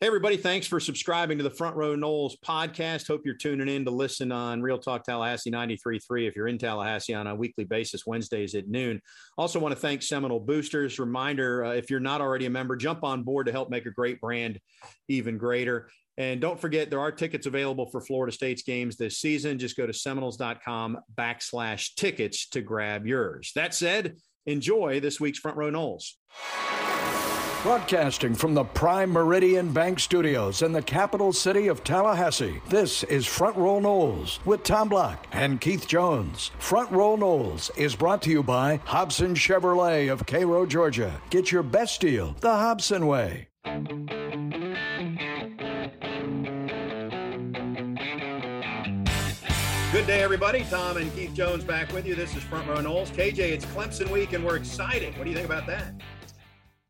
Hey, everybody. Thanks for subscribing to the Front Row Noles podcast. Hope you're tuning in to listen on Real Talk Tallahassee 93.3 if you're in Tallahassee on a weekly basis, Wednesdays at noon. Also, want to thank Seminole Boosters. Reminder uh, if you're not already a member, jump on board to help make a great brand even greater. And don't forget, there are tickets available for Florida State's games this season. Just go to seminoles.com backslash tickets to grab yours. That said, enjoy this week's Front Row Noles. Broadcasting from the Prime Meridian Bank Studios in the capital city of Tallahassee, this is Front Row Noles with Tom Block and Keith Jones. Front Row Noles is brought to you by Hobson Chevrolet of Cairo, Georgia. Get your best deal the Hobson way. Good day, everybody. Tom and Keith Jones back with you. This is Front Row Noles. KJ, it's Clemson week, and we're excited. What do you think about that?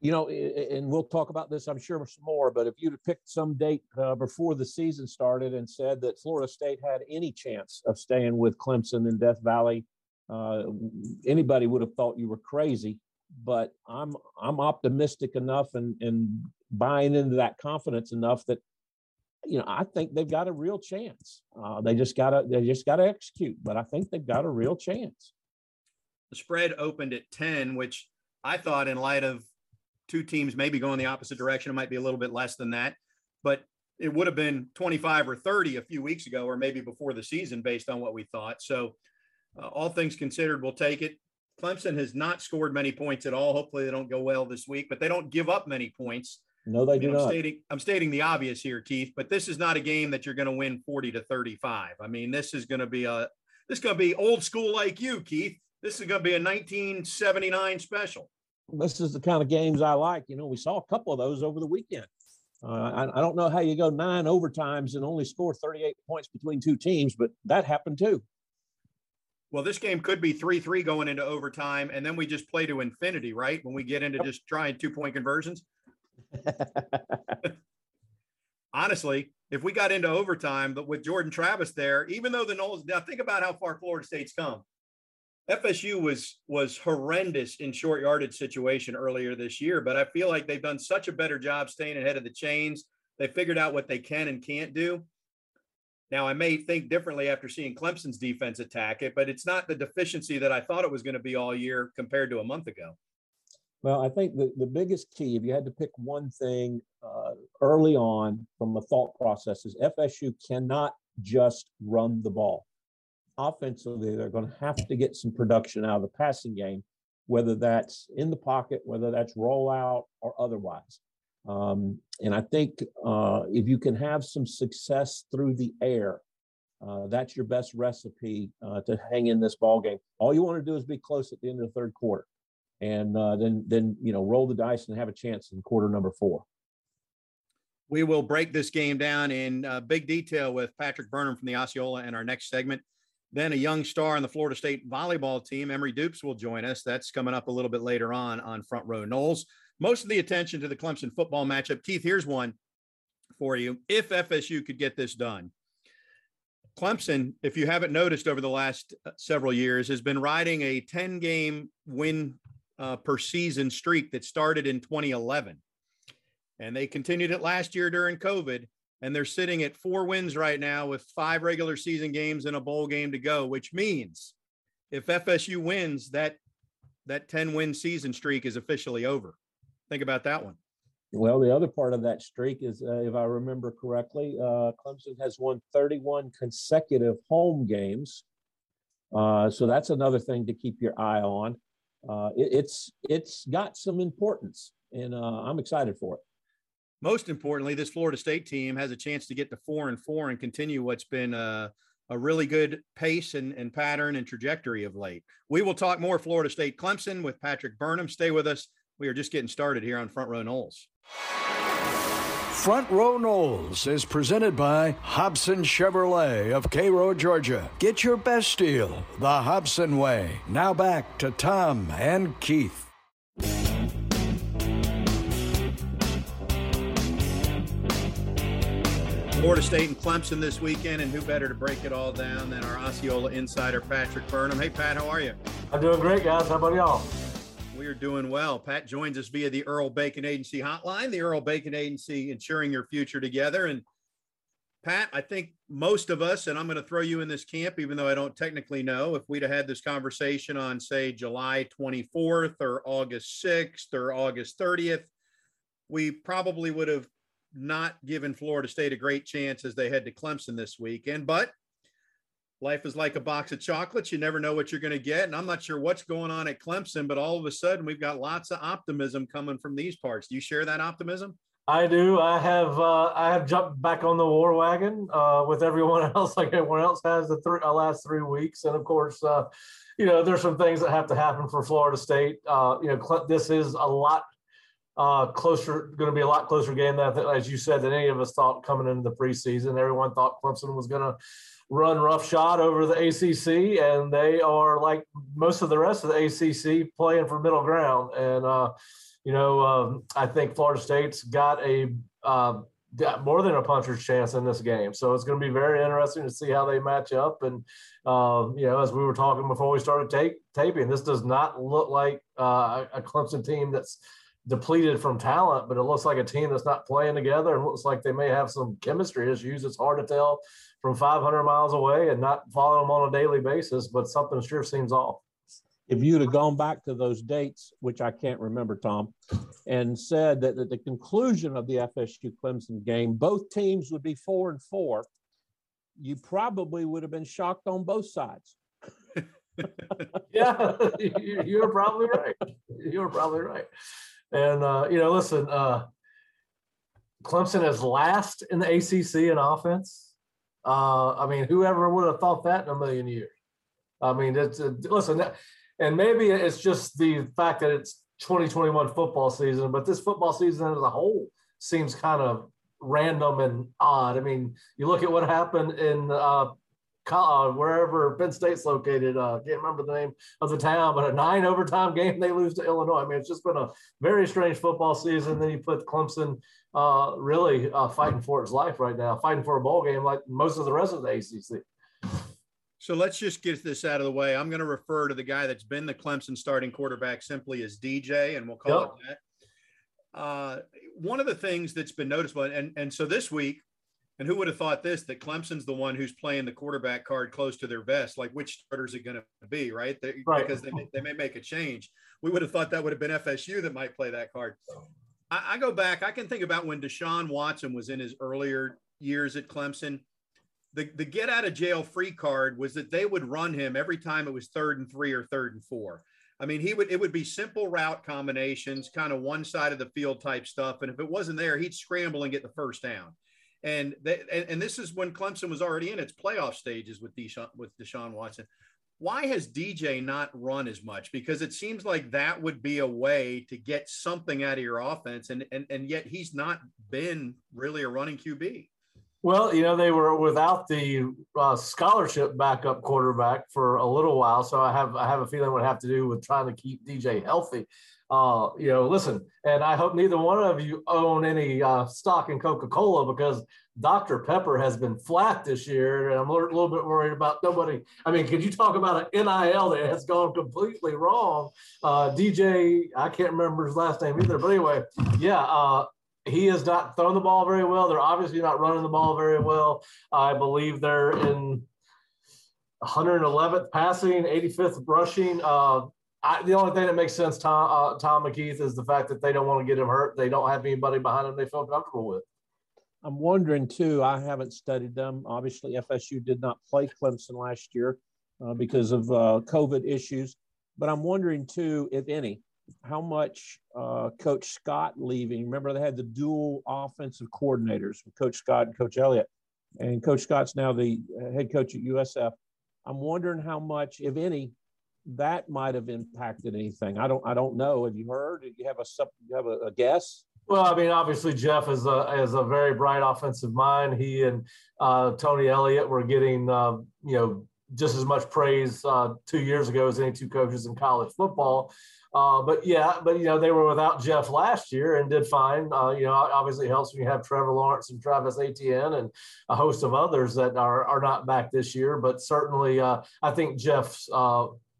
You know, and we'll talk about this, I'm sure, some more. But if you'd have picked some date uh, before the season started and said that Florida State had any chance of staying with Clemson in Death Valley, uh, anybody would have thought you were crazy. But I'm I'm optimistic enough and and buying into that confidence enough that you know I think they've got a real chance. Uh, they just gotta they just gotta execute. But I think they've got a real chance. The spread opened at ten, which I thought, in light of two teams maybe going the opposite direction. It might be a little bit less than that, but it would have been 25 or 30 a few weeks ago, or maybe before the season, based on what we thought. So, uh, all things considered, we'll take it. Clemson has not scored many points at all. Hopefully, they don't go well this week, but they don't give up many points. No, they I mean, do I'm not. Stating, I'm stating the obvious here, Keith, but this is not a game that you're going to win 40 to 35. I mean, this is going to be a this is going to be old school like you, Keith. This is going to be a 1979 special this is the kind of games I like. You know, we saw a couple of those over the weekend. Uh, I, I, don't know how you go nine overtimes and only score 38 points between two teams, but that happened too. Well, this game could be 3 3 going into overtime, and then we just play to infinity, right? When we get into just trying two point conversions. Honestly, if we got into overtime, but with Jordan Travis there, even though the Noles, now think about how far Florida State's come. FSU was was horrendous in short yardage situation earlier this year, but I feel like they've done such a better job staying ahead of the chains. They figured out what they can and can't do. Now I may think differently after seeing Clemson's defense attack it, but it's not the deficiency that I thought it was going to be all year compared to a month ago. Well, I think the, the biggest key, if you had to pick one thing uh, early on from the thought process, is FSU cannot just run the ball offensively, they're going to have to get some production out of the passing game, whether that's in the pocket, whether that's rollout or otherwise. Um, and I think uh, if you can have some success through the air, uh, that's your best recipe uh, to hang in this ball game. All you want to do is be close at the end of the third quarter, and uh, then then you know roll the dice and have a chance in quarter number four. We will break this game down in uh, big detail with Patrick Burnham from the Osceola in our next segment. Then a young star on the Florida State volleyball team, Emery Dupes, will join us. That's coming up a little bit later on on Front Row Noles. Most of the attention to the Clemson football matchup. Keith, here's one for you. If FSU could get this done, Clemson, if you haven't noticed over the last uh, several years, has been riding a 10 game win uh, per season streak that started in 2011. And they continued it last year during COVID and they're sitting at four wins right now with five regular season games and a bowl game to go, which means if FSU wins, that that 10 win season streak is officially over. Think about that one. Well, the other part of that streak is, uh, if I remember correctly, uh, Clemson has won 31 consecutive home games. Uh, so that's another thing to keep your eye on. Uh, it, it's it's got some importance, and uh, I'm excited for it most importantly, this Florida State team has a chance to get to four and four and continue what's been a, a really good pace and, and, pattern and trajectory of late. We will talk more Florida State Clemson with Patrick Burnham. Stay with us. We are just getting started here on Front Row Noles. Front Row Noles is presented by Hobson Chevrolet of Cairo, Georgia. Get your best deal the Hobson way. Now back to Tom and Keith. Florida State and Clemson this weekend, and who better to break it all down than our Osceola insider, Patrick Burnham. Hey, Pat, how are you? I'm doing great, guys. How about y'all? We are doing well. Pat joins us via the Earl Bacon Agency hotline, the Earl Bacon Agency ensuring your future together. And Pat, I think most of us, and I'm going to throw you in this camp, even though I don't technically know, if we'd have had this conversation on, say, July 24th or August 6th or August 30th, we probably would have not giving Florida State a great chance as they head to Clemson this weekend. But life is like a box of chocolates. You never know what you're going to get. And I'm not sure what's going on at Clemson, but all of a sudden we've got lots of optimism coming from these parts. Do you share that optimism? I do. I have uh, I have jumped back on the war wagon uh, with everyone else, like everyone else has the th- uh, last three weeks. And of course, uh, you know, there's some things that have to happen for Florida State. Uh, you know, this is a lot uh, closer, going to be a lot closer game than, as you said, than any of us thought coming into the preseason. Everyone thought Clemson was going to run roughshod over the ACC, and they are like most of the rest of the ACC playing for middle ground. And uh, you know, um, I think Florida State's got a uh, got more than a puncher's chance in this game. So it's going to be very interesting to see how they match up. And uh, you know, as we were talking before we started taping, this does not look like uh, a Clemson team that's depleted from talent, but it looks like a team that's not playing together and looks like they may have some chemistry issues. It's hard to tell from 500 miles away and not follow them on a daily basis, but something sure seems off. If you'd have gone back to those dates, which I can't remember, Tom, and said that at the conclusion of the FSU Clemson game, both teams would be four and four, you probably would have been shocked on both sides. yeah, you're probably right. You're probably right. And uh, you know, listen, uh, Clemson is last in the ACC in offense. Uh, I mean, whoever would have thought that in a million years? I mean, it's uh, listen, and maybe it's just the fact that it's 2021 football season, but this football season as a whole seems kind of random and odd. I mean, you look at what happened in uh, uh, wherever Penn State's located. Uh, can't remember the name of the town, but a nine overtime game they lose to Illinois. I mean, it's just been a very strange football season. Then you put Clemson uh, really uh, fighting for its life right now, fighting for a bowl game like most of the rest of the ACC. So let's just get this out of the way. I'm going to refer to the guy that's been the Clemson starting quarterback simply as DJ, and we'll call yep. it that. Uh, one of the things that's been noticeable, and and so this week and who would have thought this that Clemson's the one who's playing the quarterback card close to their vest? Like, which starter is it going to be, right? They, right? Because they may, they may make a change. We would have thought that would have been FSU that might play that card. I, I go back, I can think about when Deshaun Watson was in his earlier years at Clemson. The, the get out of jail free card was that they would run him every time it was third and three or third and four. I mean, he would it would be simple route combinations, kind of one side of the field type stuff. And if it wasn't there, he'd scramble and get the first down. And, they, and, and this is when Clemson was already in its playoff stages with Deshaun, with Deshaun Watson. Why has DJ not run as much? Because it seems like that would be a way to get something out of your offense, and and and yet he's not been really a running QB. Well, you know, they were without the uh, scholarship backup quarterback for a little while, so I have I have a feeling it would have to do with trying to keep DJ healthy. Uh, you know, listen, and I hope neither one of you own any uh, stock in Coca Cola because Dr. Pepper has been flat this year, and I'm a little bit worried about nobody. I mean, could you talk about an NIL that has gone completely wrong? Uh, DJ, I can't remember his last name either, but anyway, yeah, uh, he has not thrown the ball very well. They're obviously not running the ball very well. I believe they're in 111th passing, 85th rushing. Uh, I, the only thing that makes sense, Tom, uh, Tom McKeith, is the fact that they don't want to get him hurt. They don't have anybody behind them they feel comfortable with. I'm wondering too. I haven't studied them. Obviously, FSU did not play Clemson last year uh, because of uh, COVID issues. But I'm wondering too, if any, how much uh, Coach Scott leaving. Remember, they had the dual offensive coordinators, Coach Scott and Coach Elliott, and Coach Scott's now the uh, head coach at USF. I'm wondering how much, if any, that might have impacted anything. I don't I don't know. Have you heard? Do you have a you have a, a guess? Well, I mean, obviously Jeff is a is a very bright offensive mind. He and uh, Tony Elliott were getting uh, you know just as much praise uh, two years ago as any two coaches in college football. Uh, but yeah, but you know they were without Jeff last year and did fine. Uh, you know, obviously it helps when you have Trevor Lawrence and Travis Etienne and a host of others that are are not back this year. But certainly, uh, I think Jeff's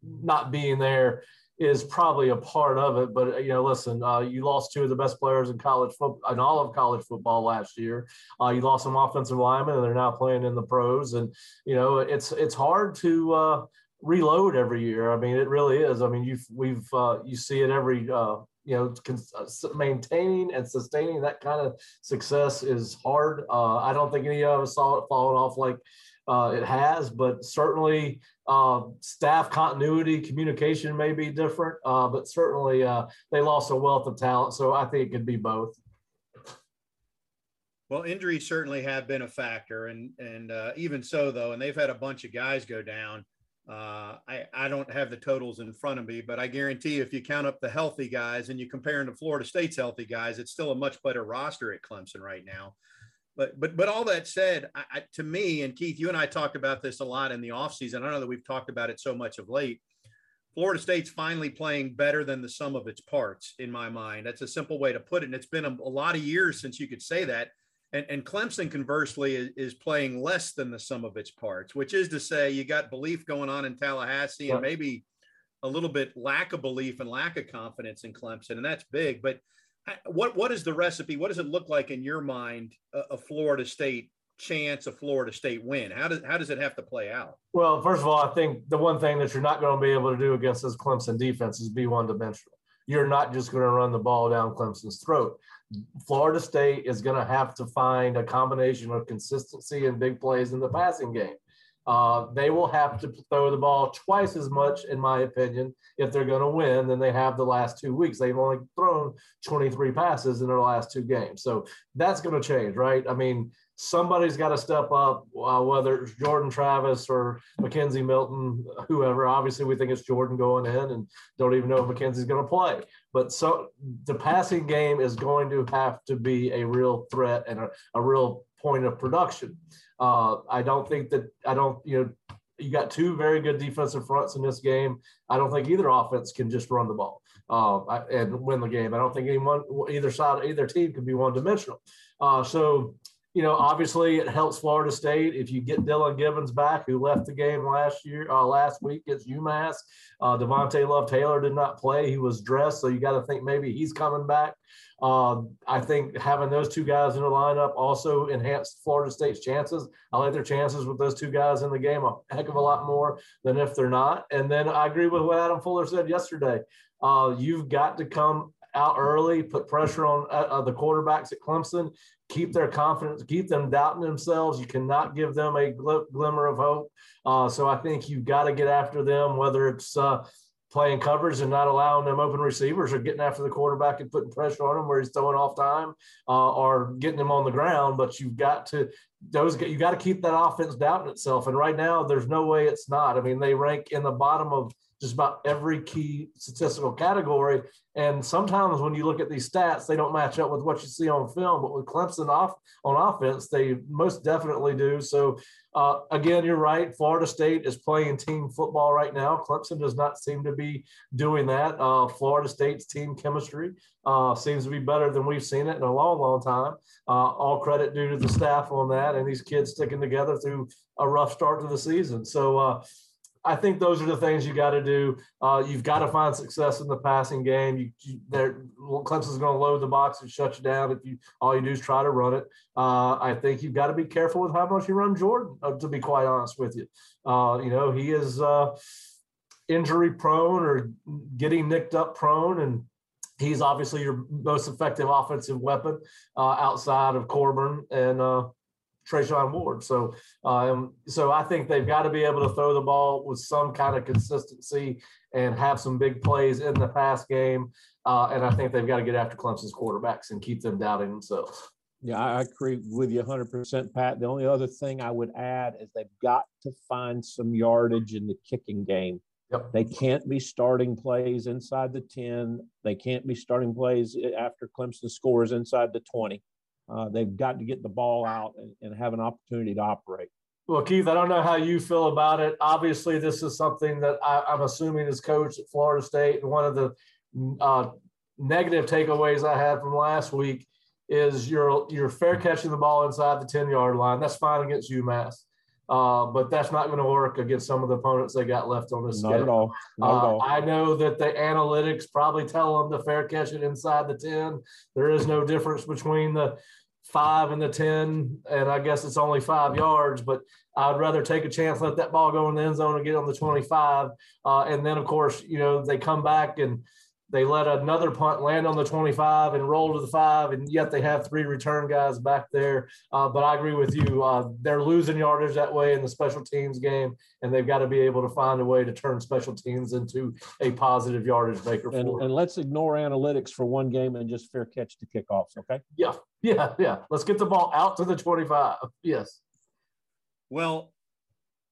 not being there is probably a part of it. But you know, listen, uh, you lost two of the best players in college football, in all of college football last year. Uh, you lost some offensive linemen, and they're now playing in the pros. And you know, it's it's hard to uh, reload every year. I mean, it really is. I mean, you've we've uh, you see it every. Uh, you know, uh, maintaining and sustaining that kind of success is hard. I don't think any of us saw it falling off like uh, it has, but certainly uh, staff continuity, communication may be different, uh, but certainly uh, they lost a wealth of talent. So I think it could be both. Well, injuries certainly have been a factor, and and uh, even so, though, and they've had a bunch of guys go down. Uh, I I don't have the totals in front of me, but I guarantee if you count up the healthy guys and you compare them to Florida State's healthy guys, it's still a much better roster at Clemson right now. But but but all that said, I, I, to me and Keith, you and I talked about this a lot in the offseason. I don't know that we've talked about it so much of late. Florida State's finally playing better than the sum of its parts, in my mind. That's a simple way to put it. And it's been a, a lot of years since you could say that. And, and Clemson, conversely, is, is, playing less than the sum of its parts, which is to say, you got belief going on in Tallahassee and maybe a little bit lack of belief and lack of confidence in Clemson. And that's big. But what what is the recipe? What does it look like in your mind? A, a, Florida State chance, a Florida State win. How does how does it have to play out? Well, first of all, I think the one thing that you're not going to be able to do against this Clemson defense is be one dimensional. You're not just going to run the ball down Clemson's throat. Florida State is going to have to find a combination of consistency and big plays in the passing game. Uh, they will have to throw the ball twice as much, in my opinion, if they're going to win than they have the last two weeks. They've only thrown 23 passes in their last two games. So that's going to change, right? I mean, somebody's got to step up, uh, whether it's Jordan Travis or McKenzie Milton, whoever. Obviously, we think it's Jordan going in and don't even know if McKenzie's going to play. But so the passing game is going to have to be a real threat and a, a real point of production. Uh, I don't think that I don't you know you got two very good defensive fronts in this game. I don't think either offense can just run the ball uh, and win the game. I don't think anyone either side either team can be one dimensional. Uh, so you know, obviously it helps Florida State if you get Dylan Gibbons back, who left the game last year, uh, last week against UMass. Uh, Devontay Love Taylor did not play; he was dressed, so you got to think maybe he's coming back. Uh, I think having those two guys in the lineup also enhanced Florida State's chances. I like their chances with those two guys in the game a heck of a lot more than if they're not. And then I agree with what Adam Fuller said yesterday. Uh, you've got to come out early, put pressure on uh, uh the quarterbacks at Clemson, keep their confidence, keep them doubting themselves. You cannot give them a gl- glimmer of hope. Uh, so I think you've got to get after them, whether it's uh, playing coverage and not allowing them open receivers or getting after the quarterback and putting pressure on him where he's throwing off time uh, or getting him on the ground. But you've got to those you got to keep that offense doubting itself. And right now, there's no way it's not. I mean, they rank in the bottom of just about every key statistical category. And sometimes when you look at these stats, they don't match up with what you see on film. But with Clemson off on offense, they most definitely do. So uh, again, you're right. Florida State is playing team football right now. Clemson does not seem to be doing that. Uh, Florida State's team chemistry uh, seems to be better than we've seen it in a long, long time. Uh, all credit due to the staff on that and these kids sticking together through a rough start to the season. So uh, I think those are the things you got to do. Uh, you've got to find success in the passing game. You, you Clemson's going to load the box and shut you down if you all you do is try to run it. Uh, I think you've got to be careful with how much you run Jordan. Uh, to be quite honest with you, uh, you know he is uh, injury prone or getting nicked up prone, and he's obviously your most effective offensive weapon uh, outside of Corbin and Treshaun Ward. So, um, so I think they've got to be able to throw the ball with some kind of consistency and have some big plays in the pass game. Uh, and I think they've got to get after Clemson's quarterbacks and keep them doubting themselves. Yeah, I agree with you 100%, Pat. The only other thing I would add is they've got to find some yardage in the kicking game. Yep. They can't be starting plays inside the 10. They can't be starting plays after Clemson scores inside the 20. Uh, they've got to get the ball out and, and have an opportunity to operate. Well, Keith, I don't know how you feel about it. Obviously, this is something that I, am assuming as coach at Florida State. One of the uh, negative takeaways I had from last week is you're you're fair catching the ball inside the 10 yard line. That's fine against UMass. Uh, but that's not going to work against some of the opponents they got left on this Not schedule. at all. Not at Uh, all. I know that the analytics probably tell them to fair catch it inside the 10. There is no difference between the five and the 10. And I guess it's only five yards, but I'd rather take a chance, let that ball go in the end zone and get on the 25. Uh, and then, of course, you know, they come back and they let another punt land on the 25 and roll to the five, and yet they have three return guys back there. Uh, but I agree with you. Uh, they're losing yardage that way in the special teams game, and they've got to be able to find a way to turn special teams into a positive yardage maker And, for and let's ignore analytics for one game and just fair catch to kickoffs, okay? Yeah, yeah, yeah. Let's get the ball out to the 25. Yes. Well,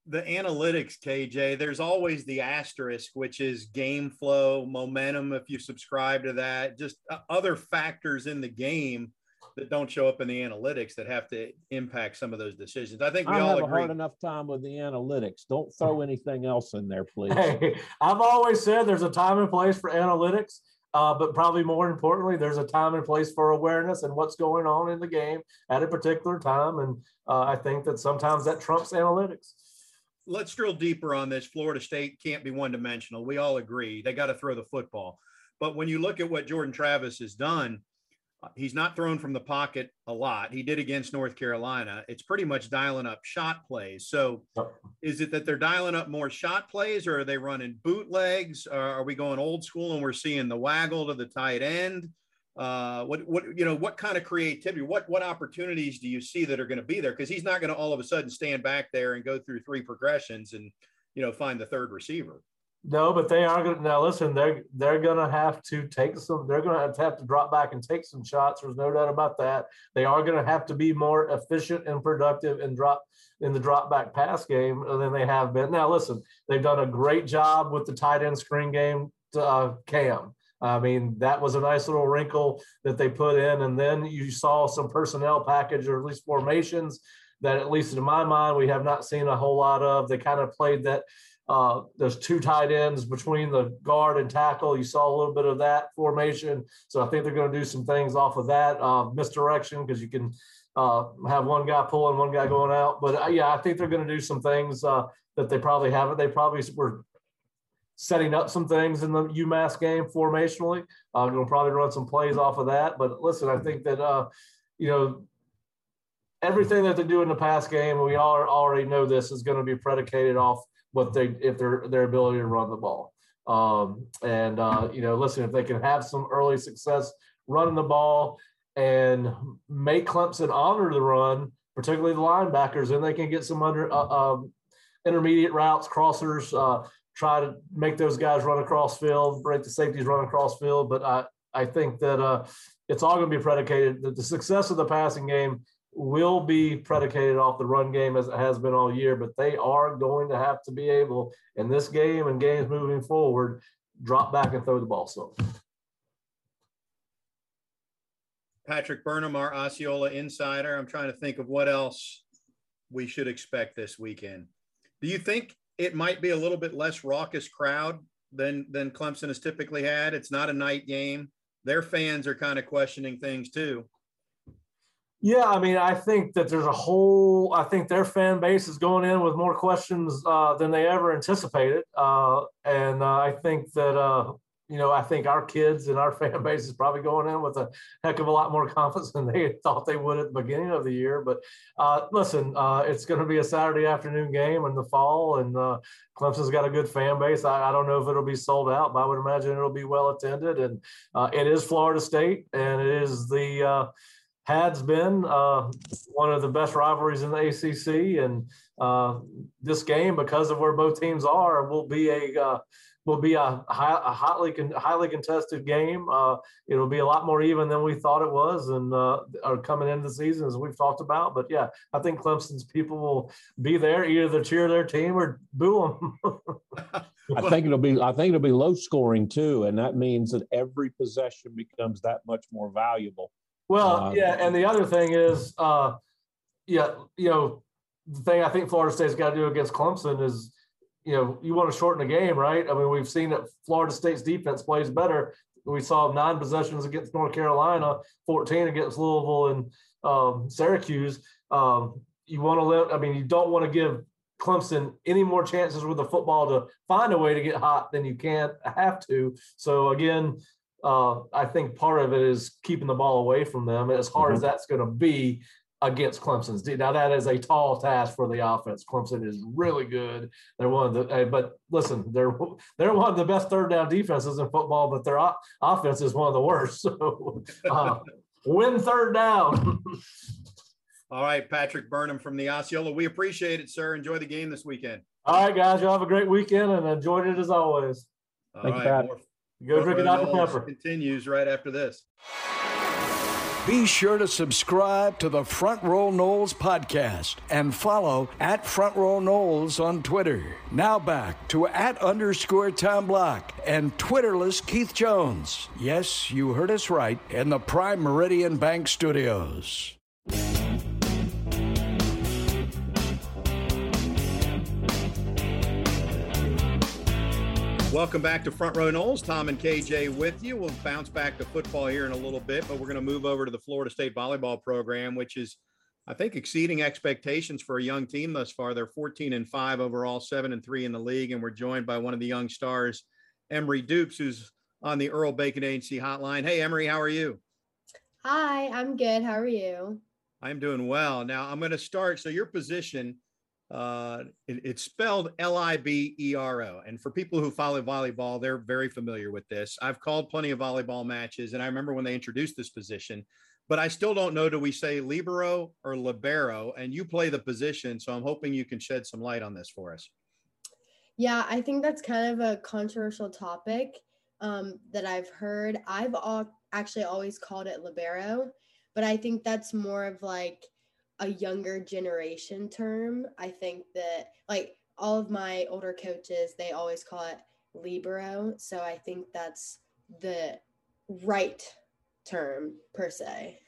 the analytics, KJ, there's always the asterisk, which is game flow, momentum, if you subscribe to that, just uh, other factors in the game that don't show up in the analytics that have to impact some of those decisions. I think we I all have a hard enough time with the analytics. Don't throw anything else in there, please. Hey, I've always said there's a time and place for analytics, uh, but probably more importantly, there's a time and place for awareness and what's going on in the game at a particular time. And uh, I think that sometimes that trumps analytics. Let's drill deeper on this. Florida State can't be one dimensional. We all agree. They got to throw the football. But when you look at what Jordan Travis has done, uh, he's not thrown from the pocket a lot. He did against North Carolina. It's pretty much dialing up shot plays. So is it that they're dialing up more shot plays or are they running bootlegs? Or are we going old school and we're seeing the waggle to the tight end? Uh, what, what, you know, what kind of creativity, what, what opportunities do you see that are going to be there? Cause he's not going to all of a sudden stand back there and go through three progressions and, you know, find the third receiver. No, but they are going to now listen, they're they're gonna have to take some, they're have to have to drop back and take some shots. There's no doubt about that. They are gonna have to be more efficient and productive and drop in the drop back pass game than they have been. Now, listen, they've done a great job with the tight end screen game to uh, Cam. I mean, that was a nice little wrinkle that they put in. And then you saw some personnel package or at least formations that, at least in my mind, we have not seen a whole lot of. They kind of played that uh, there's two tight ends between the guard and tackle. You saw a little bit of that formation. So I think they're going to do some things off of that uh, misdirection because you can uh, have one guy pulling, one guy going out. But uh, yeah, I think they're going to do some things uh, that they probably haven't. They probably were setting up some things in the UMass game formationally. Uh, going to probably run some plays off of that. But listen, I think that uh, you know everything that they do in the pass game, we all already know this is going to be predicated off what they if their their ability to run the ball. Um, and uh, you know, listen, if they can have some early success running the ball and make Clemson honor the run, particularly the linebackers, then they can get some under uh, um, intermediate routes, crossers, uh, try to make those guys run across field, break the safeties run across field. But I I think that uh, it's all going to be predicated that the success of the passing game will be predicated off the run game as it has been all year, but they are going to have to be able in this game and games moving forward, drop back and throw the ball. So Patrick Burnham, our Osceola insider. I'm trying to think of what else we should expect this weekend. Do you think it might be a little bit less raucous crowd than than Clemson has typically had? It's not a night game. Their fans are kind of questioning things too. Yeah, I mean, I think that there's a whole. I think their fan base is going in with more questions uh, than they ever anticipated, uh, and uh, I think that uh, you know, I think our kids and our fan base is probably going in with a heck of a lot more confidence than they thought they would at the beginning of the year. But uh, listen, uh, it's going to be a Saturday afternoon game in the fall, and uh, Clemson's got a good fan base. I, I, don't know if it'll be sold out, but I would imagine it'll be well attended. And uh, it is Florida State, and it is the uh, has been uh, one of the best rivalries in the ACC, and uh, this game, because of where both teams are, will be a uh, will be a, high, a hotly highly contested game. Uh, it'll be a lot more even than we thought it was, and uh, are coming into the season as we've talked about. But yeah, I think Clemson's people will be there, either to cheer their team or boo them. I think it'll be I think it'll be low scoring too, and that means that every possession becomes that much more valuable. Well, uh, yeah, and the other thing is, uh, yeah, you know, the thing I think Florida State's got to do against Clemson is, you know, you want to shorten the game, right? I mean, we've seen that Florida State's defense plays better. We saw nine possessions against North Carolina, 14 against Louisville and um, Syracuse. Um, you want to let, I mean, you don't want to give Clemson any more chances with the football to find a way to get hot than you can't have to. So again, uh, I think part of it is keeping the ball away from them. As hard mm-hmm. as that's going to be against Clemson's D. now, that is a tall task for the offense. Clemson is really good. They're one of the, but listen, they're they're one of the best third down defenses in football, but their offense is one of the worst. So uh, win third down. All right, Patrick Burnham from the Osceola. We appreciate it, sir. Enjoy the game this weekend. All right, guys. Y'all have a great weekend and enjoyed it as always. All Thank right, you, Pat. Go drink a Dr. Pepper. Continues right after this. Be sure to subscribe to the Front Row Noles podcast and follow at Front Row Noles on Twitter. Now back to at underscore Tom Block and Twitterless Keith Jones. Yes, you heard us right in the Prime Meridian Bank Studios. Welcome back to Front Row Noles. Tom and KJ with you. We'll bounce back to football here in a little bit, but we're going to move over to the Florida State volleyball program, which is, I think, exceeding expectations for a young team thus far. They're 14 and five overall, seven and three in the league, and we're joined by one of the young stars, Emery Dupes, who's on the Earl Bacon Agency hotline. Hey, Emery, how are you? Hi, I'm good. How are you? I'm doing well. Now I'm going to start. So your position uh, it, it's spelled L I B E R O. And for people who follow volleyball, they're very familiar with this. I've called plenty of volleyball matches, and I remember when they introduced this position, but I still don't know do we say libero or libero? And you play the position, so I'm hoping you can shed some light on this for us. Yeah, I think that's kind of a controversial topic um, that I've heard. I've all, actually always called it libero, but I think that's more of like a younger generation term. I think that like all of my older coaches, they always call it libero. So I think that's the right term per se.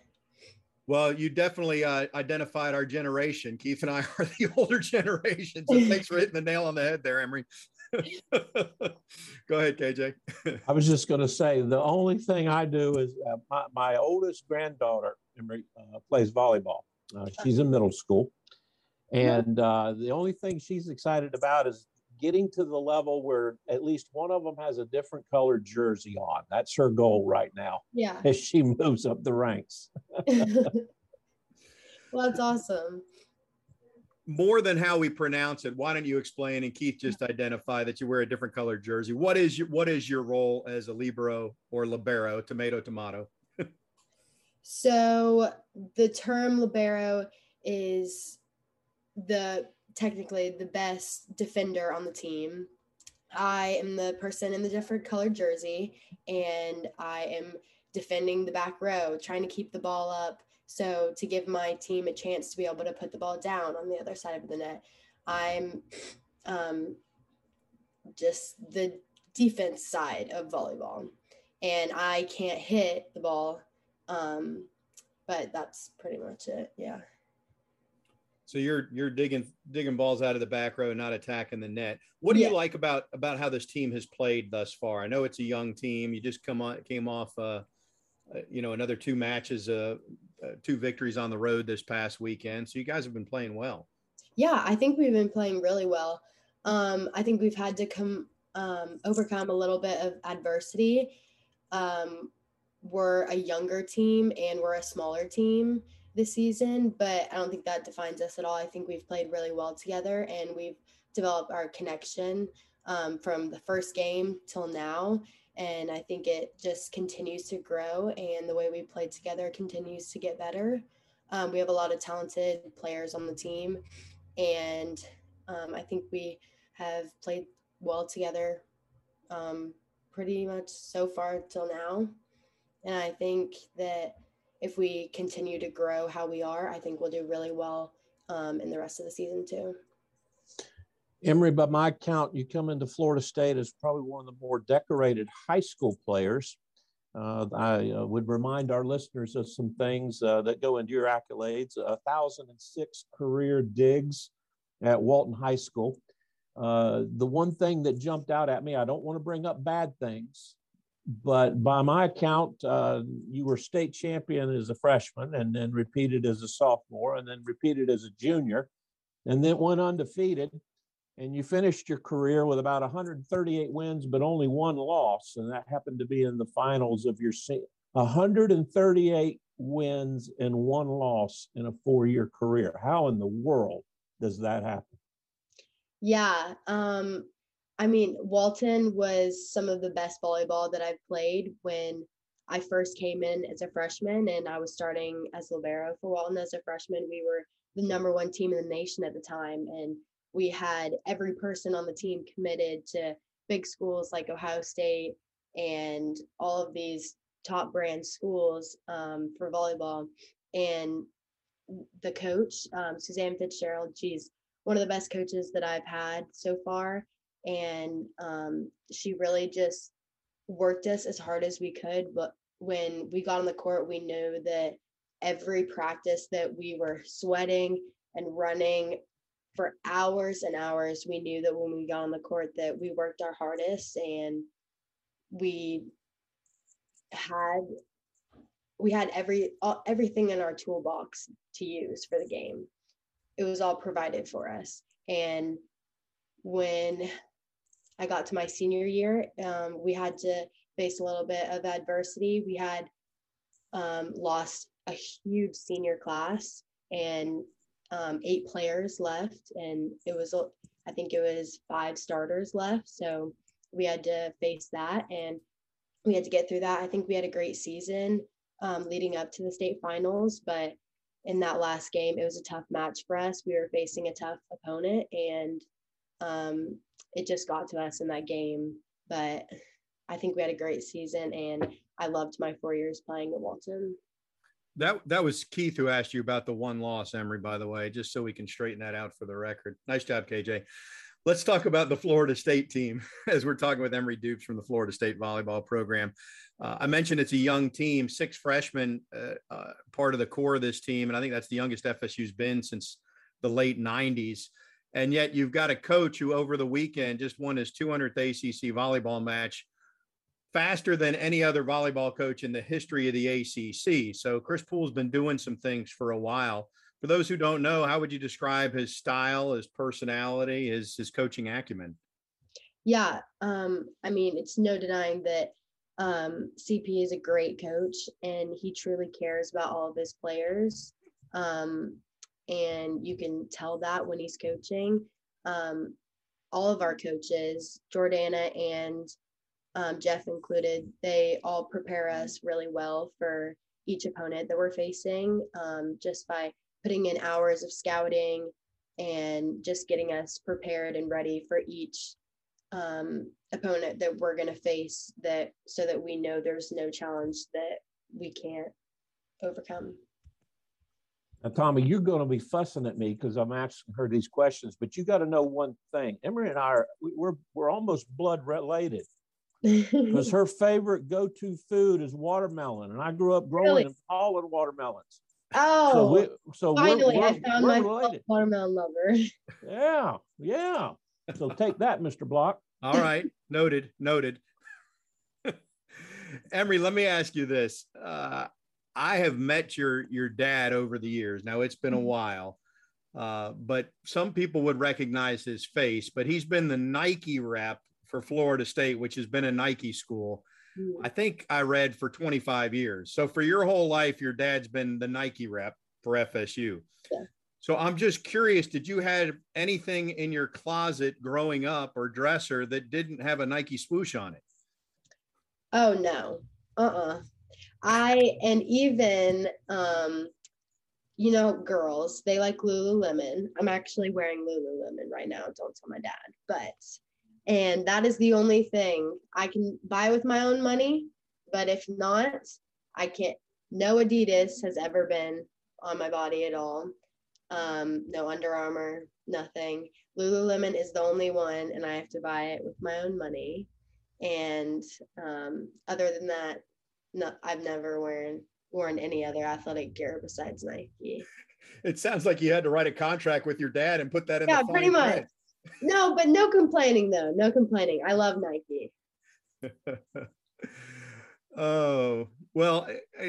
Well, you definitely uh, identified our generation. Keith and I are the older generation. So thanks for hitting the nail on the head there, Emery. Go ahead, KJ. I was just going to say the only thing I do is uh, my, my oldest granddaughter Emery, uh, plays volleyball. Uh, she's in middle school. And uh, the only thing she's excited about is getting to the level where at least one of them has a different colored jersey on. That's her goal right now. Yeah. As she moves up the ranks. well, that's awesome. More than how we pronounce it, why don't you explain and Keith just identify that you wear a different colored jersey? What is your what is your role as a libero or libero, tomato tomato? So the term libero is the technically the best defender on the team. I am the person in the different colored jersey, and I am defending the back row, trying to keep the ball up. So to give my team a chance to be able to put the ball down on the other side of the net, I'm um, just the defense side of volleyball, and I can't hit the ball um, but that's pretty much it. Yeah. So you're you're digging digging balls out of the back row, not attacking the net. What do yeah. you like about about how this team has played thus far? I know it's a young team. You just come on came off, uh, uh, you know, another two matches, uh, uh, two victories on the road this past weekend. So you guys have been playing well. Yeah, I think we've been playing really well. Um, I think we've had to come um, overcome a little bit of adversity. Um, we're a younger team and we're a smaller team this season, but I don't think that defines us at all. I think we've played really well together and we've developed our connection um, from the first game till now. And I think it just continues to grow, and the way we play together continues to get better. Um, we have a lot of talented players on the team, and um, I think we have played well together um, pretty much so far till now. And I think that if we continue to grow how we are, I think we'll do really well um, in the rest of the season too. Emery, by my count, you come into Florida State as probably one of the more decorated high school players. Uh, I uh, would remind our listeners of some things uh, that go into your accolades. A thousand and six career digs at Walton High School. Uh, the one thing that jumped out at me, I don't want to bring up bad things, but by my account, uh, you were state champion as a freshman and then repeated as a sophomore and then repeated as a junior and then went undefeated. And you finished your career with about 138 wins, but only one loss. And that happened to be in the finals of your 138 wins and one loss in a four year career. How in the world does that happen? Yeah. Um, I mean, Walton was some of the best volleyball that I've played when I first came in as a freshman and I was starting as libero for Walton as a freshman. We were the number one team in the nation at the time. And we had every person on the team committed to big schools like Ohio State and all of these top brand schools um, for volleyball. And the coach, um, Suzanne Fitzgerald, she's one of the best coaches that I've had so far and um, she really just worked us as hard as we could but when we got on the court we knew that every practice that we were sweating and running for hours and hours we knew that when we got on the court that we worked our hardest and we had we had every all, everything in our toolbox to use for the game. It was all provided for us. And when I got to my senior year, um, we had to face a little bit of adversity. We had um, lost a huge senior class and um, eight players left, and it was I think it was five starters left. So we had to face that, and we had to get through that. I think we had a great season um, leading up to the state finals, but in that last game, it was a tough match for us. We were facing a tough opponent, and um, it just got to us in that game. But I think we had a great season, and I loved my four years playing at Walton. That that was Keith who asked you about the one loss, Emery. By the way, just so we can straighten that out for the record. Nice job, KJ. Let's talk about the Florida State team as we're talking with Emery Dupes from the Florida State volleyball program. Uh, I mentioned it's a young team, six freshmen, uh, uh, part of the core of this team, and I think that's the youngest FSU's been since the late '90s. And yet you've got a coach who over the weekend just won his 200th ACC volleyball match faster than any other volleyball coach in the history of the ACC. So Chris Poole's been doing some things for a while. For those who don't know, how would you describe his style, his personality, his his coaching acumen? Yeah, um, I mean, it's no denying that um, CP is a great coach, and he truly cares about all of his players. Um, and you can tell that when he's coaching. Um, all of our coaches, Jordana and um, Jeff included, they all prepare us really well for each opponent that we're facing um, just by putting in hours of scouting and just getting us prepared and ready for each um, opponent that we're going to face that so that we know there's no challenge that we can't overcome. Now, Tommy, you're going to be fussing at me because I'm asking her these questions, but you got to know one thing. Emery and I are we're we're almost blood related because her favorite go-to food is watermelon, and I grew up growing really? and hauling watermelons. Oh, so, we, so finally, we're, we're, I found my related. watermelon lover. Yeah, yeah. So take that, Mr. Block. All right, noted, noted. Emery, let me ask you this. Uh, I have met your your dad over the years. Now it's been a mm-hmm. while, uh, but some people would recognize his face. But he's been the Nike rep for Florida State, which has been a Nike school. I think I read for 25 years. So for your whole life, your dad's been the Nike rep for FSU. Yeah. So I'm just curious, did you have anything in your closet growing up or dresser that didn't have a Nike swoosh on it? Oh no. Uh-uh. I and even um, you know, girls, they like Lululemon. I'm actually wearing Lululemon right now. Don't tell my dad, but and that is the only thing I can buy with my own money. But if not, I can't. No Adidas has ever been on my body at all. Um, no Under Armour, nothing. Lululemon is the only one, and I have to buy it with my own money. And um, other than that, no, I've never worn worn any other athletic gear besides Nike. It sounds like you had to write a contract with your dad and put that in. Yeah, pretty much. No, but no complaining though. No complaining. I love Nike. Oh, well,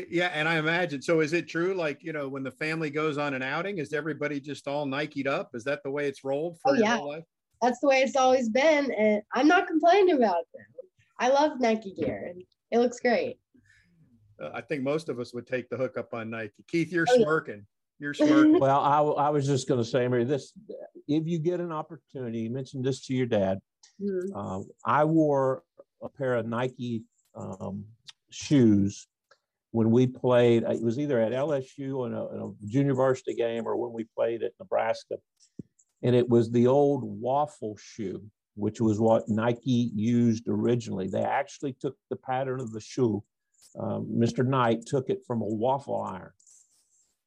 yeah. And I imagine, so is it true? Like, you know, when the family goes on an outing, is everybody just all Nike'd up? Is that the way it's rolled for oh, yeah. life? That's the way it's always been. And I'm not complaining about it. I love Nike gear and it looks great. Uh, I think most of us would take the hook up on Nike. Keith, you're oh, smirking. You're smirking. well, I, I was just going to say, Mary, this, if you get an opportunity, you mentioned this to your dad. Mm-hmm. Um, I wore a pair of Nike um, shoes when we played. It was either at LSU in a, in a junior varsity game or when we played at Nebraska, and it was the old waffle shoe, which was what Nike used originally. They actually took the pattern of the shoe. Um, Mr. Knight took it from a waffle iron,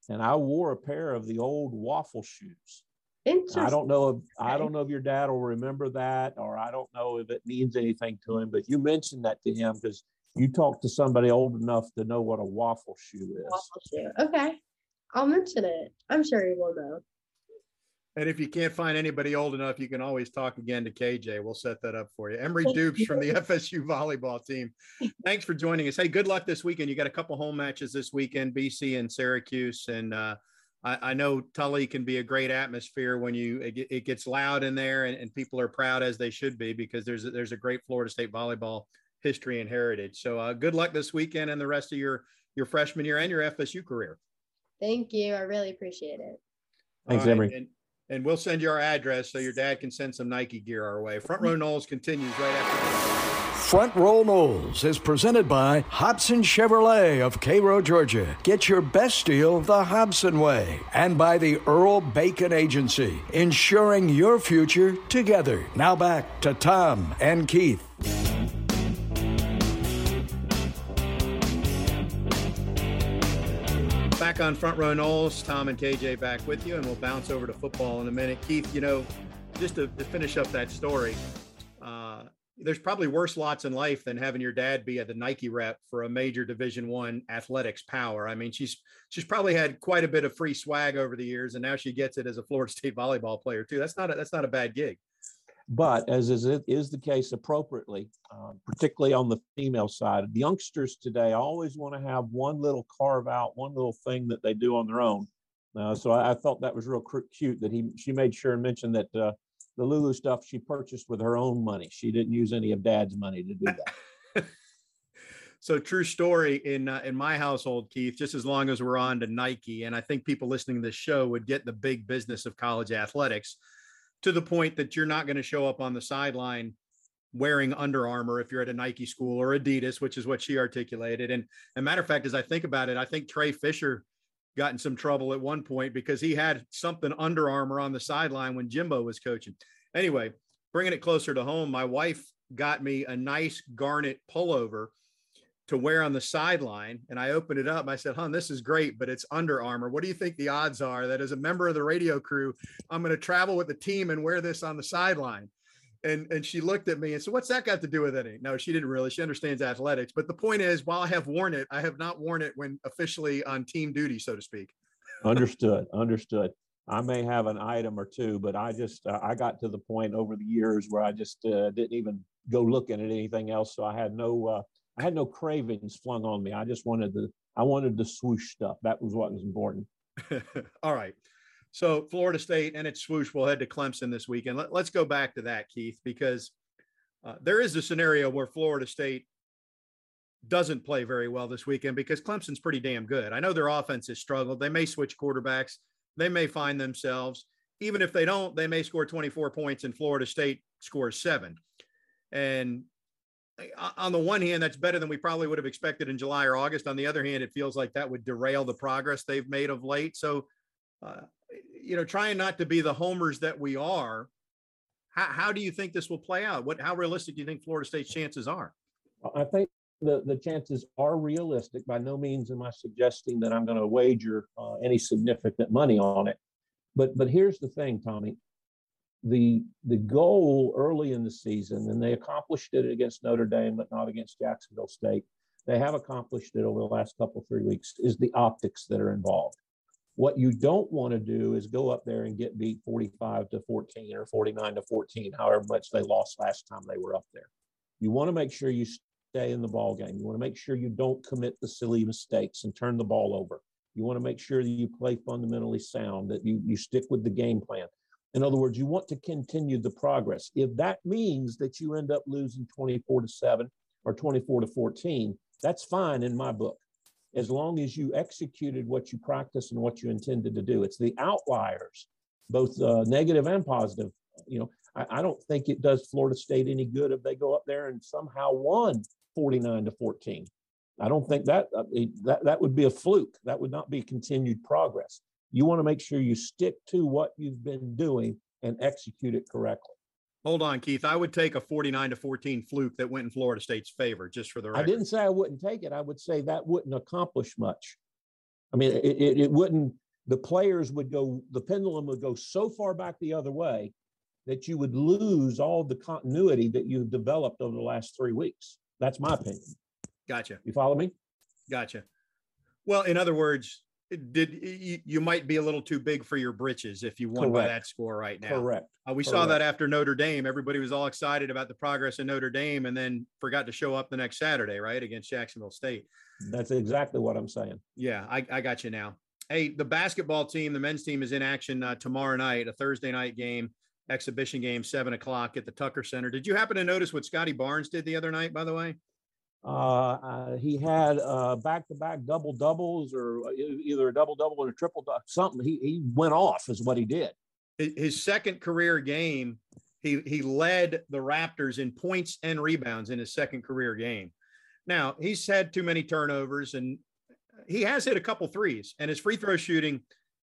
and I wore a pair of the old waffle shoes. I don't know if I don't know if your dad will remember that, or I don't know if it means anything to him. But you mentioned that to him because you talked to somebody old enough to know what a waffle shoe is. Waffle shoe. Okay. I'll mention it. I'm sure he will know. And if you can't find anybody old enough, you can always talk again to KJ. We'll set that up for you. Emery Dupes from the FSU volleyball team. Thanks for joining us. Hey, good luck this weekend. You got a couple home matches this weekend, BC and Syracuse. And uh, I, I, know Tully can be a great atmosphere when you it, it gets loud in there and, and, people are proud as they should be because there's a, there's a great Florida State volleyball history and heritage. So uh, good luck this weekend and the rest of your your freshman year and your FSU career. Thank you. I really appreciate it. Thanks, right, Emery. And, we'll send you our address so your dad can send some Nike gear our way. Front Row Noles continues right after this. Front Row Noles is presented by Hobson Chevrolet of Cairo, Georgia. Get your best deal the Hobson way. And by the Earl Bacon Agency, ensuring your future together. Now back to Tom and Keith. Back on Front Row Noles, Tom and KJ back with you, and we'll bounce over to football in a minute. Keith, you know, just to, to finish up that story, uh, there's probably worse lots in life than having your dad be at the Nike rep for a major Division One athletics power. I mean, she's she's probably had quite a bit of free swag over the years, and now she gets it as a Florida State volleyball player too. That's not a, that's not a bad gig. But as is, it is the case appropriately, uh, particularly on the female side, the youngsters today always want to have one little carve out, one little thing that they do on their own. Uh, so I, I, thought that was real cute that he she made sure and mentioned that uh, the Lulu stuff she purchased with her own money. She didn't use any of Dad's money to do that. so true story in uh, in my household, Keith. Just as long as we're on to Nike, and I think people listening to this show would get the big business of college athletics to the point that you're not going to show up on the sideline wearing Under Armour if you're at a Nike school or Adidas, which is what she articulated. And a matter of fact, as I think about it, I think Trey Fisher got in some trouble at one point because he had something Under Armour on the sideline when Jimbo was coaching. Anyway, bringing it closer to home, my wife got me a nice garnet pullover to wear on the sideline. And I opened it up. And I said, Hon, this is great, but it's Under Armour. What do you think the odds are that as a member of the radio crew, I'm going to travel with the team and wear this on the sideline? and and she looked at me and said, "What's that got to do with anything?" No, she didn't really. She understands athletics, but the point is, while I have worn it, I have not worn it when officially on team duty, so to speak. understood. Understood. I may have an item or two, but I just uh, I got to the point over the years where I just uh, didn't even go looking at anything else. So I had no uh, I had no cravings flung on me. I just wanted the I wanted the swoosh stuff. That was what was important. All right. So Florida State and its swoosh will head to Clemson this weekend. Let, us go back to that, Keith, because uh, there is a scenario where Florida State doesn't play very well this weekend because Clemson's pretty damn good. I know their offense has struggled. They may switch quarterbacks. They may find themselves. Even if they don't, they may score 24 points and Florida State scores seven. And on the one hand, that's better than we probably would have expected in July or August. On the other hand, it feels like that would derail the progress they've made of late. So, uh, you know, trying not to be the homers that we are, how, how do you think this will play out? What, how realistic do you think Florida State's chances are? I think the, the chances are realistic. By no means am I suggesting that I'm going to wager uh, any significant money on it. But but here's the thing, Tommy. The the goal early in the season, and they accomplished it against Notre Dame, but not against Jacksonville State. They have accomplished it over the last couple three weeks. Is the optics that are involved. What you don't want to do is go up there and get beat 45 to 14 or 49 to 14, however much they lost last time they were up there. You want to make sure you stay in the ball game. You want to make sure you don't commit the silly mistakes and turn the ball over. You want to make sure that you play fundamentally sound, that you, you stick with the game plan. In other words, you want to continue the progress. If that means that you end up losing 24 to 7 or 24 to 14, that's fine in my book, as long as you executed what you practiced and what you intended to do. It's the outliers, both uh, negative and positive. You know, I, I don't think it does Florida State any good if they go up there and somehow won 49 to 14. I don't think that, uh, that that would be a fluke. That would not be continued progress. You want to make sure you stick to what you've been doing and execute it correctly. Hold on, Keith. I would take a 49 to 14 fluke that went in Florida State's favor, just for the record. I didn't say I wouldn't take it. I would say that wouldn't accomplish much. I mean, it, it, it wouldn't, the players would go, the pendulum would go so far back the other way that you would lose all the continuity that you've developed over the last three weeks. That's my opinion. Gotcha. You follow me? Gotcha. Well, in other words, did you, you might be a little too big for your britches if you won by that score right now. Correct. Uh, we saw that after Notre Dame. Everybody was all excited about the progress in Notre Dame and then forgot to show up the next Saturday, right? Against Jacksonville State. That's exactly what I'm saying. Yeah, I, I got you now. Hey, the basketball team, the men's team is in action uh, tomorrow night, a Thursday night game, exhibition game, seven o'clock at the Tucker Center. Did you happen to notice what Scottie Barnes did the other night, by the way? Uh, uh, he had uh, back-to-back double doubles, or uh, either a double double or a triple. Something he he went off is what he did. His second career game, he he led the Raptors in points and rebounds in his second career game. Now he's had too many turnovers, and he has hit a couple threes, and his free throw shooting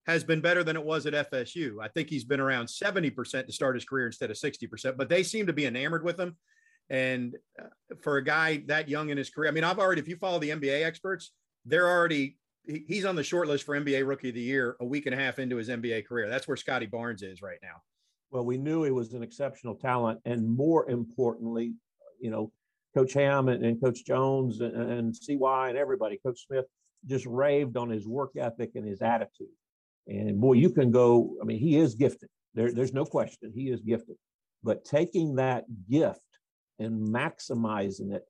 has been better than it was at FSU. I think he's been around seventy percent to start his career instead of sixty percent. But they seem to be enamored with him and uh, for a guy that young in his career, I mean, I've already, if you follow the NBA experts, they're already, he's on the short list for NBA Rookie of the Year a week and a half into his NBA career. That's where Scottie Barnes is right now. Well, we knew he was an exceptional talent. And more importantly, you know, Coach Ham and, and Coach Jones and, and CY and everybody, Coach Smith, just raved on his work ethic and his attitude. And boy, you can go, I mean, he is gifted. There, there's no question. He is gifted. But taking that gift and maximizing it.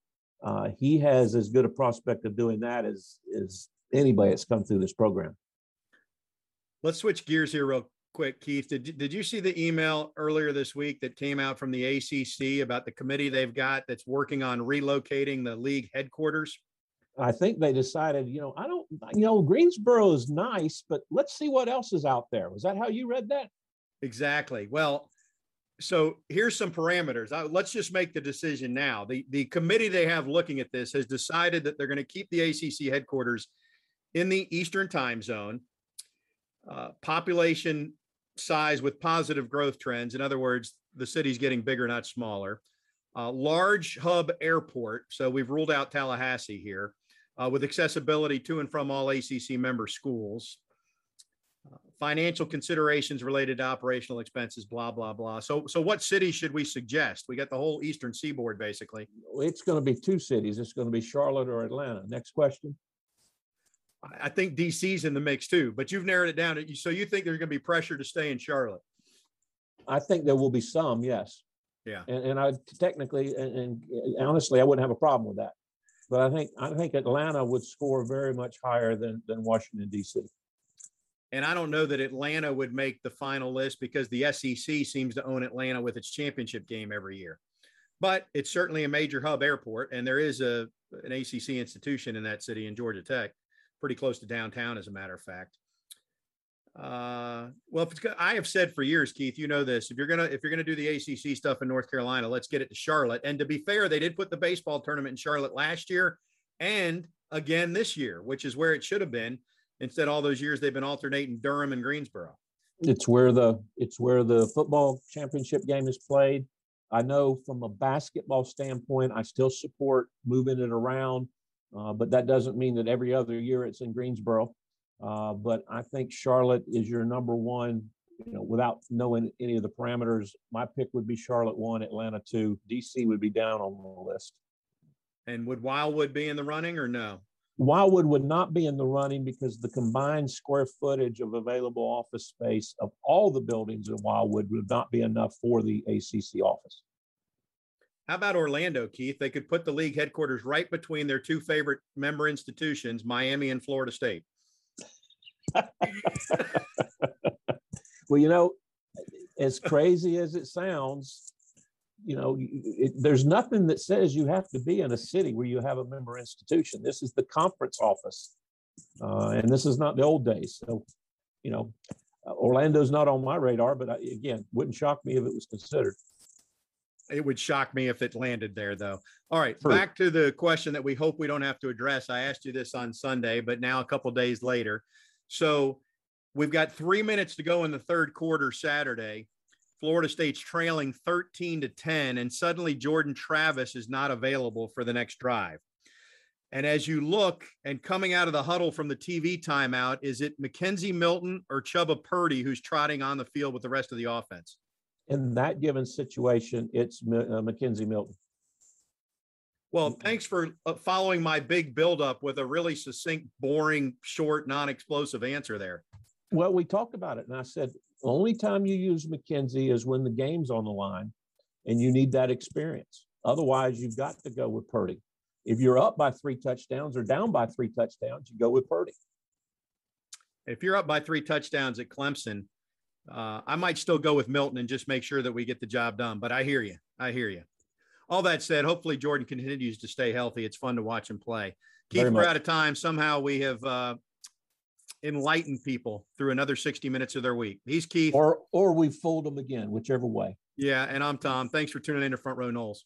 Uh, he has as good a prospect of doing that as, as anybody that's come through this program. Let's switch gears here real quick, Keith. Did, did you see the email earlier this week that came out from the ACC about the committee they've got that's working on relocating the league headquarters? I think they decided, you know, I don't, you know, Greensboro is nice, but let's see what else is out there. Was that how you read that? Exactly. Well, so here's some parameters. Uh, let's just make the decision now. The the committee they have looking at this has decided that they're going to keep the ACC headquarters in the Eastern Time Zone. Uh, population size with positive growth trends. In other words, the city's getting bigger, not smaller. Uh, large hub airport. So we've ruled out Tallahassee here, uh, with accessibility to and from all ACC member schools financial considerations related to operational expenses, blah, blah, blah. So, so what city should we suggest? We got the whole Eastern seaboard, basically. It's going to be two cities. It's going to be Charlotte or Atlanta. Next question. I think DC's in the mix too, but you've narrowed it down. So you think there's going to be pressure to stay in Charlotte? I think there will be some, yes. Yeah. And, and I technically and, and honestly, I wouldn't have a problem with that. But I think I think Atlanta would score very much higher than than Washington D.C. And I don't know that Atlanta would make the final list because the SEC seems to own Atlanta with its championship game every year. But it's certainly a major hub airport, and there is a an ACC institution in that city in Georgia Tech, pretty close to downtown, as a matter of fact. Uh, well, if it's, I have said for years, Keith, you know this. If you're gonna if you're gonna do the ACC stuff in North Carolina, let's get it to Charlotte. And to be fair, they did put the baseball tournament in Charlotte last year and again this year, which is where it should have been. Instead, all those years they've been alternating Durham and Greensboro. It's where the it's where the football championship game is played. I know from a basketball standpoint, I still support moving it around, uh, but that doesn't mean that every other year it's in Greensboro. Uh, but I think Charlotte is your number one. You know, without knowing any of the parameters, my pick would be Charlotte one, Atlanta two, DC would be down on the list. And would Wildwood be in the running or no? Wildwood would not be in the running because the combined square footage of available office space of all the buildings in Wildwood would not be enough for the ACC office. How about Orlando, Keith? They could put the league headquarters right between their two favorite member institutions, Miami and Florida State. Well, you know, as crazy as it sounds, you know, it, there's nothing that says you have to be in a city where you have a member institution. This is the conference office. Uh, and this is not the old days. So, you know, uh, Orlando's not on my radar, but I, again, wouldn't shock me if it was considered. It would shock me if it landed there, though. All right, True. back to the question that we hope we don't have to address. I asked you this on Sunday, but now a couple days later. So we've got three minutes to go in the third quarter Saturday. Florida State's trailing 13 to 10, and suddenly Jordan Travis is not available for the next drive. And as you look and coming out of the huddle from the TV timeout, is it McKenzie Milton or Chuba Purdy who's trotting on the field with the rest of the offense? In that given situation, it's uh, McKenzie Milton. Well, thanks for uh, following my big buildup with a really succinct, boring, short, non-explosive answer there. Well, we talked about it and I said, only time you use McKenzie is when the game's on the line and you need that experience. Otherwise, you've got to go with Purdy. If you're up by three touchdowns or down by three touchdowns, you go with Purdy. If you're up by three touchdowns at Clemson, uh, I might still go with Milton and just make sure that we get the job done. But I hear you. I hear you. All that said, hopefully Jordan continues to stay healthy. It's fun to watch him play. Keith, we're out of time. Somehow we have uh, enlightened people through another 60 minutes of their week. He's Keith. Or or we fold them again, whichever way. yeah, and I'm Tom. Thanks for tuning in to Front Row Noles.